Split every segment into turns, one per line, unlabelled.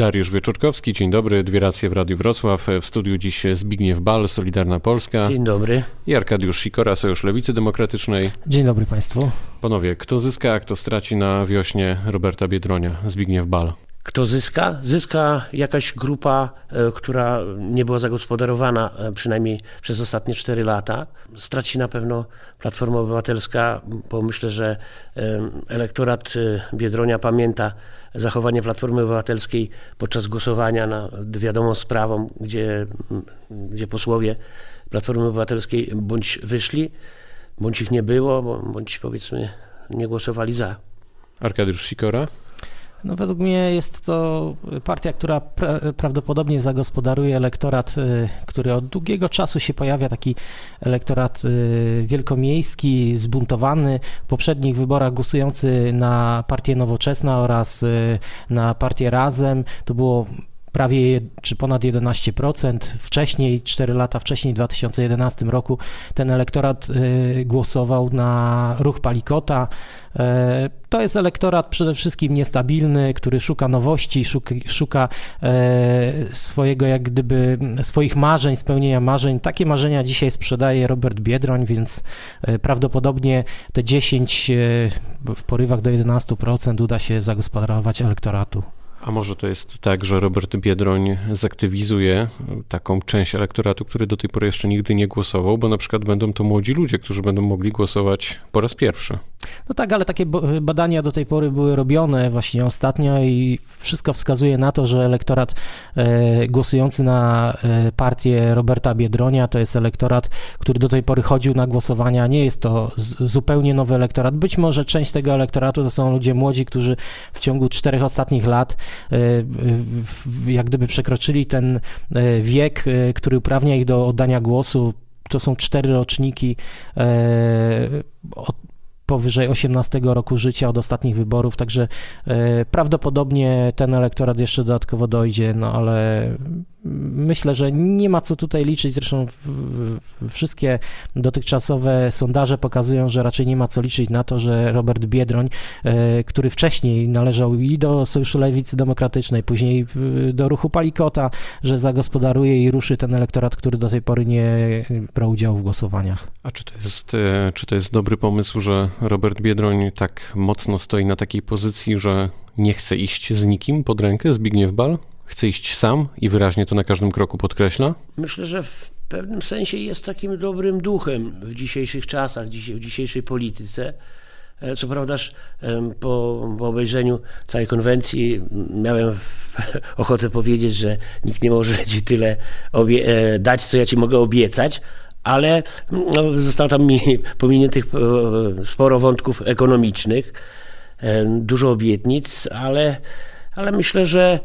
Dariusz Wieczorkowski, dzień dobry, dwie racje w Radiu Wrocław. W studiu dziś Zbigniew Bal, Solidarna Polska.
Dzień dobry.
I Arkadiusz Sikora, Sojusz Lewicy Demokratycznej.
Dzień dobry Państwu.
Panowie, kto zyska, a kto straci na wiośnie Roberta Biedronia? Zbigniew Bal.
Kto zyska? Zyska jakaś grupa, e, która nie była zagospodarowana e, przynajmniej przez ostatnie 4 lata. Straci na pewno Platforma Obywatelska, bo myślę, że e, elektorat Biedronia pamięta zachowanie Platformy Obywatelskiej podczas głosowania nad wiadomą sprawą, gdzie, gdzie posłowie Platformy Obywatelskiej bądź wyszli, bądź ich nie było, bądź powiedzmy nie głosowali za.
Arkadiusz Sikora.
No według mnie jest to partia, która pra prawdopodobnie zagospodaruje elektorat, y, który od długiego czasu się pojawia, taki elektorat y, wielkomiejski, zbuntowany, w poprzednich wyborach głosujący na partię Nowoczesna oraz y, na partię Razem. To było prawie czy ponad 11%. Wcześniej, 4 lata wcześniej, w 2011 roku, ten elektorat y, głosował na ruch Palikota. E, to jest elektorat przede wszystkim niestabilny, który szuka nowości, szuka, szuka e, swojego, jak gdyby, swoich marzeń, spełnienia marzeń. Takie marzenia dzisiaj sprzedaje Robert Biedroń, więc prawdopodobnie te 10 w porywach do 11% uda się zagospodarować elektoratu.
A może to jest tak, że Robert Biedroń zaktywizuje taką część elektoratu, który do tej pory jeszcze nigdy nie głosował, bo na przykład będą to młodzi ludzie, którzy będą mogli głosować po raz pierwszy.
No tak, ale takie badania do tej pory były robione właśnie ostatnio i wszystko wskazuje na to, że elektorat e, głosujący na e, partię Roberta Biedronia to jest elektorat, który do tej pory chodził na głosowania. Nie jest to zupełnie nowy elektorat. Być może część tego elektoratu to są ludzie młodzi, którzy w ciągu czterech ostatnich lat jak gdyby przekroczyli ten wiek, który uprawnia ich do oddania głosu. To są cztery roczniki powyżej 18 roku życia od ostatnich wyborów, także e, prawdopodobnie ten elektorat jeszcze dodatkowo dojdzie, no ale myślę, że nie ma co tutaj liczyć. Zresztą wszystkie dotychczasowe sondaże pokazują, że raczej nie ma co liczyć na to, że Robert Biedroń, e, który wcześniej należał i do Sojuszu Lewicy Demokratycznej, później do ruchu Palikota, że zagospodaruje i ruszy ten elektorat, który do tej pory nie brał udziału w głosowaniach.
A czy to jest, e, czy to jest dobry pomysł, że Robert Biedroń tak mocno stoi na takiej pozycji, że nie chce iść z nikim pod rękę, Zbigniew Bal? Chce iść sam i wyraźnie to na każdym kroku podkreśla?
Myślę, że w pewnym sensie jest takim dobrym duchem w dzisiejszych czasach, w dzisiejszej polityce. E, co prawdaż po, po obejrzeniu całej konwencji miałem ochotę powiedzieć, że nikt nie może ci tyle e, dać, co ja ci mogę obiecać, ale no, zostało tam mi pominiętych e, sporo wątków ekonomicznych, dużo obietnic, ale, ale myślę, że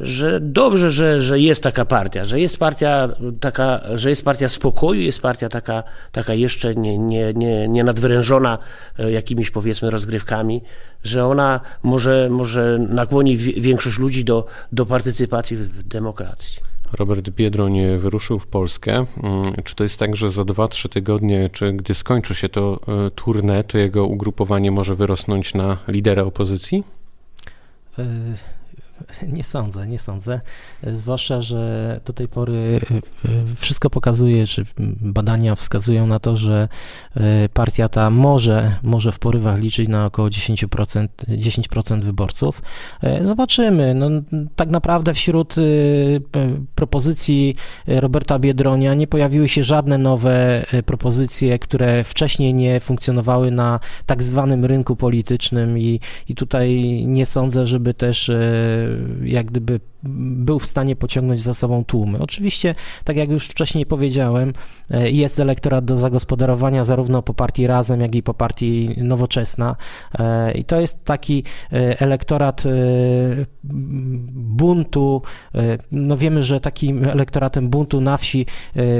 że dobrze, że, że jest taka partia, że jest partia taka, że jest partia spokoju, jest partia taka, taka jeszcze nie, nie, nie, nie nadwyrężona e, jakimiś powiedzmy rozgrywkami, że ona może, może nakłoni większość ludzi do, do partycypacji w demokracji.
Robert Biedroń wyruszył w Polskę. Mm, czy to jest tak, że za 2-3 tygodnie, czy gdy skończy się to e, tournée, to jego ugrupowanie może wyrosnąć na lidera opozycji?
Y Nie sądzę, nie sądzę. Zwłaszcza, że do tej pory e, wszystko pokazuje, czy badania wskazują na to, że e, partia ta może, może w porywach liczyć na około 10%, 10% wyborców. E, zobaczymy. No, tak naprawdę wśród propozycji Roberta Biedronia nie pojawiły się żadne nowe propozycje, które wcześniej nie funkcjonowały na tak zwanym rynku politycznym i, i tutaj nie sądzę, żeby też jak gdyby był w stanie pociągnąć za sobą tłumy. Oczywiście, tak jak już wcześniej powiedziałem, e, jest elektorat do zagospodarowania zarówno po partii Razem, jak i po partii Nowoczesna e, i to jest taki e, elektorat buntu. No wiemy, że takim elektoratem buntu na wsi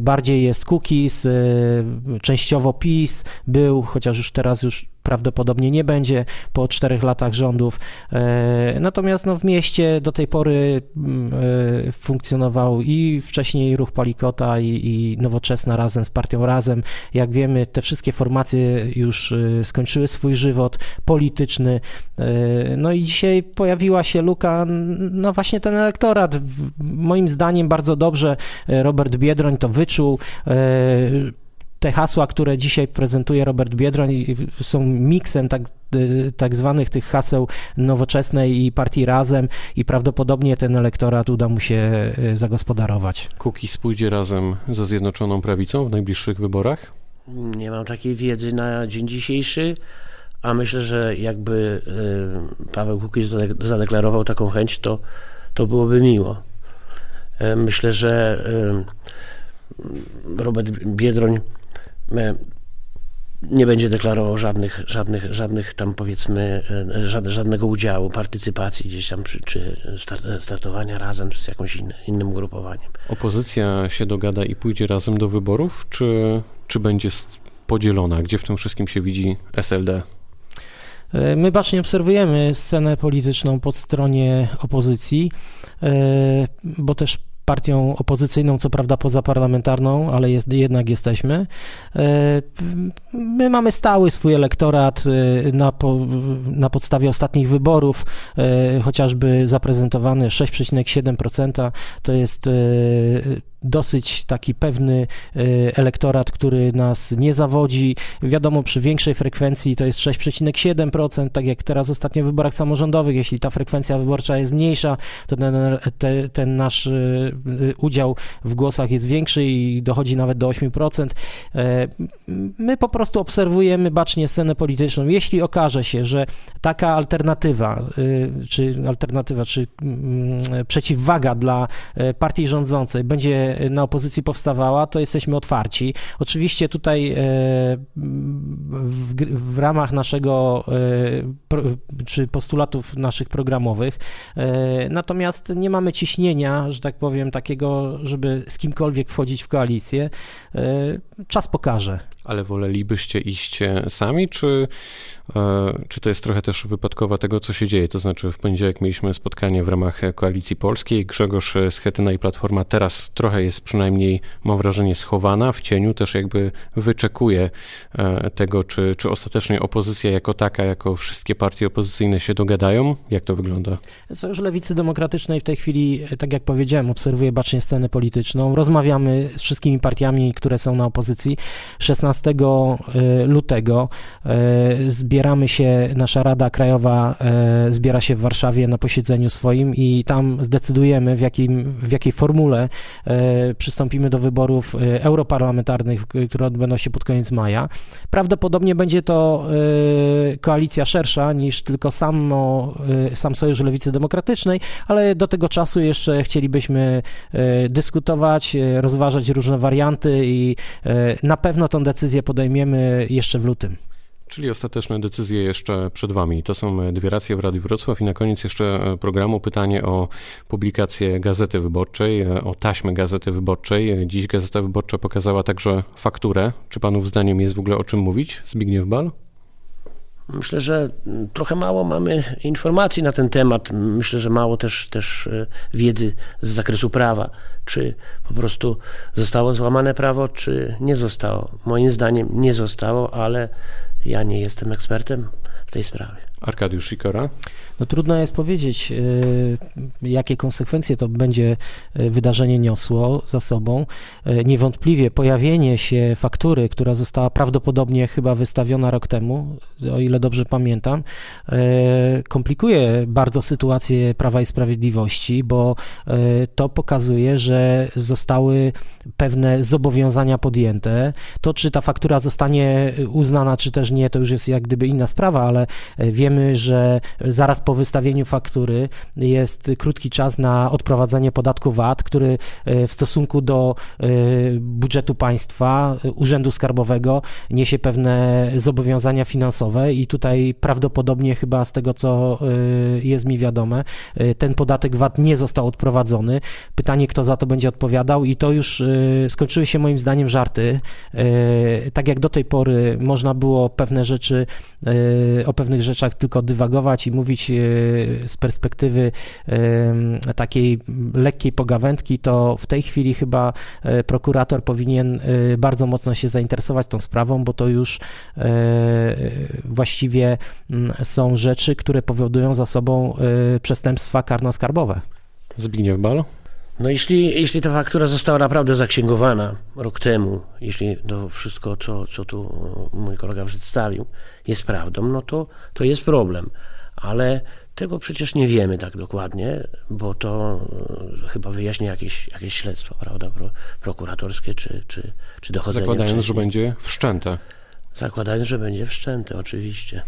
bardziej jest Cookies, częściowo PiS był, chociaż już teraz już prawdopodobnie nie będzie po czterech latach rządów. Natomiast no, w mieście do tej pory mm, funkcjonował i wcześniej ruch Palikota i, i Nowoczesna razem z partią Razem. Jak wiemy, te wszystkie formacje już skończyły swój żywot polityczny. No i dzisiaj pojawiła się luka, no właśnie ten elektorat. Moim zdaniem bardzo dobrze Robert Biedroń to wyczuł te hasła, które dzisiaj prezentuje Robert Biedroń, są miksem tak, y, tak zwanych tych haseł nowoczesnej i partii Razem i prawdopodobnie ten elektorat uda mu się y, zagospodarować.
Kuki spójdzie razem ze Zjednoczoną Prawicą w najbliższych wyborach?
Nie mam takiej wiedzy na dzień dzisiejszy, a myślę, że jakby y, Paweł Kukiz zadeklarował taką chęć, to, to byłoby miło. Myślę, że Robert Biedroń nie będzie deklarował żadnych, żadnych, żadnych tam powiedzmy, e, żadnego udziału, partycypacji gdzieś tam, czy, czy startowania razem z jakimś inny, innym ugrupowaniem.
Opozycja się dogada i pójdzie razem do wyborów, czy, czy będzie podzielona? Gdzie w tym wszystkim się widzi SLD?
E, my bacznie obserwujemy scenę polityczną po stronie opozycji, e, bo też partią opozycyjną, co prawda pozaparlamentarną, ale jest, jednak jesteśmy. E, my mamy stały swój elektorat e, na, po, na podstawie ostatnich wyborów, e, chociażby zaprezentowany 6,7%. To jest dosyć taki pewny e, elektorat, który nas nie zawodzi. Wiadomo, przy większej frekwencji to jest 6,7%, tak jak teraz ostatnio w wyborach samorządowych, jeśli ta frekwencja wyborcza jest mniejsza, to ten, te, ten nasz e, udział w głosach jest większy i dochodzi nawet do 8%. E, my po prostu obserwujemy bacznie scenę polityczną. Jeśli okaże się, że taka alternatywa, czy alternatywa, czy mm, przeciwwaga dla partii rządzącej będzie na opozycji powstawała, to jesteśmy otwarci. Oczywiście tutaj e, w, w ramach naszego, e, czy postulatów naszych programowych, e, natomiast nie mamy ciśnienia, że tak powiem, takiego, żeby z kimkolwiek wchodzić w koalicję. Czas pokaże.
Ale wolelibyście iść sami, czy, e, czy to jest trochę też wypadkowa tego, co się dzieje? To znaczy w poniedziałek mieliśmy spotkanie w ramach Koalicji Polskiej. Grzegorz Schetyna i Platforma teraz trochę jest przynajmniej, mam wrażenie, schowana w cieniu, też jakby wyczekuje e, tego, czy, czy ostatecznie opozycja jako taka, jako wszystkie partie opozycyjne się dogadają. Jak to wygląda?
Sojusz Lewicy Demokratycznej w tej chwili, tak jak powiedziałem, obserwuje bacznie scenę polityczną. Rozmawiamy z wszystkimi partiami, które są na opozycji. 16 15 e, lutego e, zbieramy się, nasza Rada Krajowa e, zbiera się w Warszawie na posiedzeniu swoim i tam zdecydujemy, w, jakim, w jakiej formule przystąpimy do wyborów europarlamentarnych, które odbędą się pod koniec maja. Prawdopodobnie będzie to koalicja szersza niż tylko samo, sam Sojusz Lewicy Demokratycznej, ale do tego czasu jeszcze chcielibyśmy dyskutować, rozważać różne warianty i na pewno tą decyzję decyzję podejmiemy jeszcze w lutym.
Czyli ostateczne decyzje jeszcze przed Wami. To są dwie racje w Radiu Wrocław i na koniec jeszcze e, programu pytanie o publikację Gazety Wyborczej, e, o taśmę Gazety Wyborczej. Dziś Gazeta Wyborcza pokazała także fakturę. Czy Panów zdaniem jest w ogóle o czym mówić? Zbigniew Bal?
Myślę, że trochę mało mamy informacji na ten temat. Myślę, że mało też, też e, wiedzy z zakresu prawa. Czy po prostu zostało złamane prawo, czy nie zostało. Moim zdaniem nie zostało, ale ja nie jestem ekspertem w tej sprawie.
Arkadiusz Sikora?
No trudno jest powiedzieć, y, jakie konsekwencje to będzie y, wydarzenie niosło za sobą. Y, niewątpliwie pojawienie się faktury, która została prawdopodobnie chyba wystawiona rok temu, o ile dobrze pamiętam, komplikuje bardzo sytuację Prawa i Sprawiedliwości, bo to pokazuje, że zostały pewne zobowiązania podjęte. To, czy ta faktura zostanie uznana, czy też nie, to już jest jak gdyby inna sprawa, ale wiemy, że zaraz po wystawieniu faktury jest krótki czas na odprowadzenie podatku VAT, który w stosunku do budżetu państwa, Urzędu Skarbowego niesie pewne zobowiązania finansowe i tutaj prawdopodobnie chyba z tego, co jest mi wiadome, ten podatek VAT nie został odprowadzony. Pytanie, kto za to będzie odpowiadał i to już skończyły się moim zdaniem żarty. Tak jak do tej pory można było pewne rzeczy, o pewnych rzeczach tylko dywagować i mówić z perspektywy takiej lekkiej pogawędki, to w tej chwili chyba prokurator powinien bardzo mocno się zainteresować tą sprawą, bo to już właściwie są rzeczy, które powodują za sobą przestępstwa karno-skarbowe.
Zbigniew Bal?
No jeśli, jeśli ta faktura została naprawdę zaksięgowana rok temu, jeśli to wszystko, co, co tu mój kolega przedstawił, jest prawdą, no to, to jest problem. Ale tego przecież nie wiemy tak dokładnie, bo to e, chyba wyjaśni jakieś, jakieś śledztwo, prawda, Pro, prokuratorskie czy, czy, czy dochodzenie.
Zakładając,
wcześniej.
że będzie wszczęte.
Zakładając, że będzie wszczęte, oczywiście.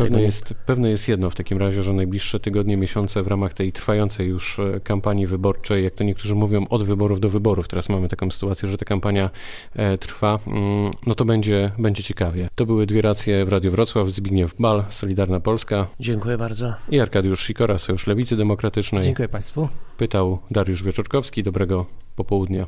Pewne jest, pewne jest jedno w takim razie, że najbliższe tygodnie, miesiące w ramach tej trwającej już e, kampanii wyborczej, jak to niektórzy mówią, od wyborów do wyborów, teraz mamy taką sytuację, że ta kampania e, trwa, mm, no to będzie, będzie ciekawie. To były dwie racje w Radiu Wrocław, Zbigniew Bal, Solidarna Polska
Dziękuję bardzo.
i Arkadiusz Sikora, Sojusz Lewicy Demokratycznej.
Dziękuję Państwu.
Pytał Dariusz Wieczorkowski, dobrego popołudnia.